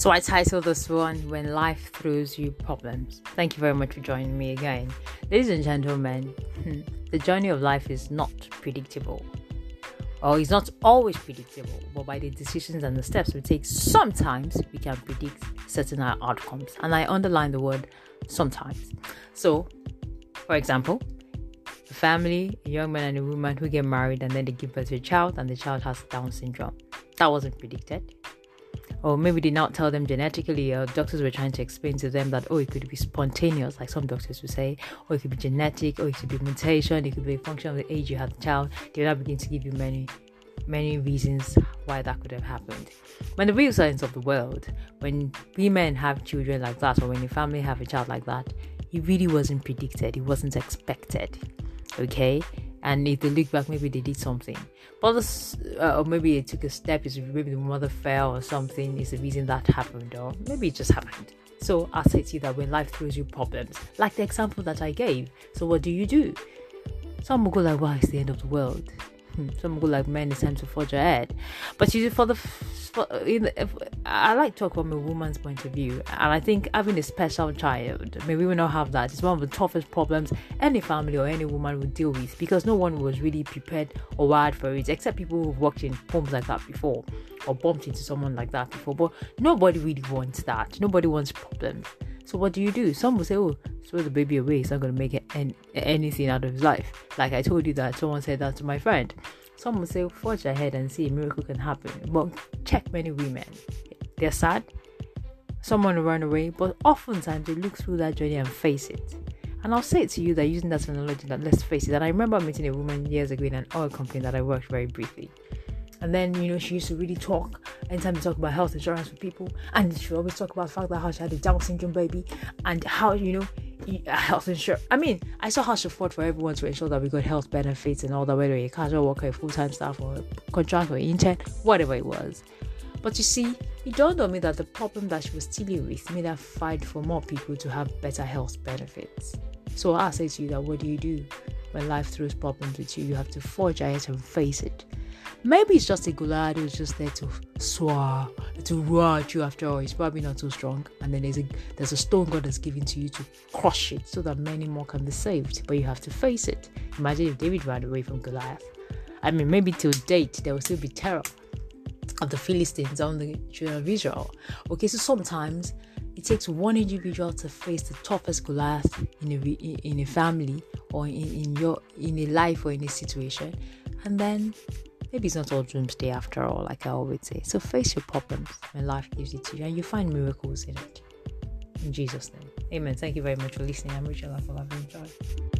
So I titled this one When Life Throws You Problems. Thank you very much for joining me again. Ladies and gentlemen, hmm, the journey of life is not predictable. Or it's not always predictable, but by the decisions and the steps we take, sometimes we can predict certain outcomes. And I underline the word sometimes. So, for example, a family, a young man and a woman who get married and then they give birth to a child and the child has Down syndrome. That wasn't predicted or maybe did not tell them genetically or doctors were trying to explain to them that oh it could be spontaneous like some doctors would say or it could be genetic or it could be mutation it could be a function of the age you had the child. They will not begin to give you many many reasons why that could have happened. When the real science of the world when women have children like that or when your family have a child like that it really wasn't predicted it wasn't expected okay and if they look back, maybe they did something. But this, uh, or maybe it took a step. Is maybe the mother fell or something. Is the reason that happened, or maybe it just happened. So I say to you that when life throws you problems, like the example that I gave, so what do you do? Some will go like, "Well, it's the end of the world." Hmm, some will like, "Man, it's time to forge ahead." But you for the for, in, if, I like to talk from a woman's point of view, and I think having a special child, maybe we not have that. It's one of the toughest problems any family or any woman would deal with because no one was really prepared or wired for it, except people who've worked in homes like that before or bumped into someone like that before. But nobody really wants that. Nobody wants problems. So what do you do? Some will say, "Oh, throw the baby away. It's not going to make any, anything out of his life." Like I told you that someone said that to my friend. Some will say, forge ahead and see a miracle can happen. But check many women. They're sad. Someone will run away, but oftentimes they look through that journey and face it. And I'll say it to you that using that analogy that let's face it. And I remember meeting a woman years ago in an oil company that I worked very briefly. And then, you know, she used to really talk anytime we talk about health insurance with people. And she always talk about the fact that how she had a Down syndrome baby and how, you know, uh, health insurance. I mean, I saw how she fought for everyone to ensure that we got health benefits and all that, whether you're a casual worker, a full time staff, or a contract or intern, whatever it was. But you see, it dawned on me that the problem that she was dealing with made her fight for more people to have better health benefits. So I say to you that what do you do when life throws problems at you? You have to forge ahead and face it. Maybe it's just a Goliath who's just there to swar, to roar at you after all. He's probably not too strong. And then there's a there's a stone God has given to you to crush it so that many more can be saved. But you have to face it. Imagine if David ran away from Goliath. I mean, maybe till date there will still be terror of the Philistines on the children of Israel. Okay, so sometimes it takes one individual to face the toughest Goliath in a in a family or in, in your in a life or in a situation, and then Maybe it's not all doomsday after all, like I always say. So face your problems when life gives it to you and you find miracles in it. In Jesus' name. Amen. Thank you very much for listening. I'm Rachel having enjoyed.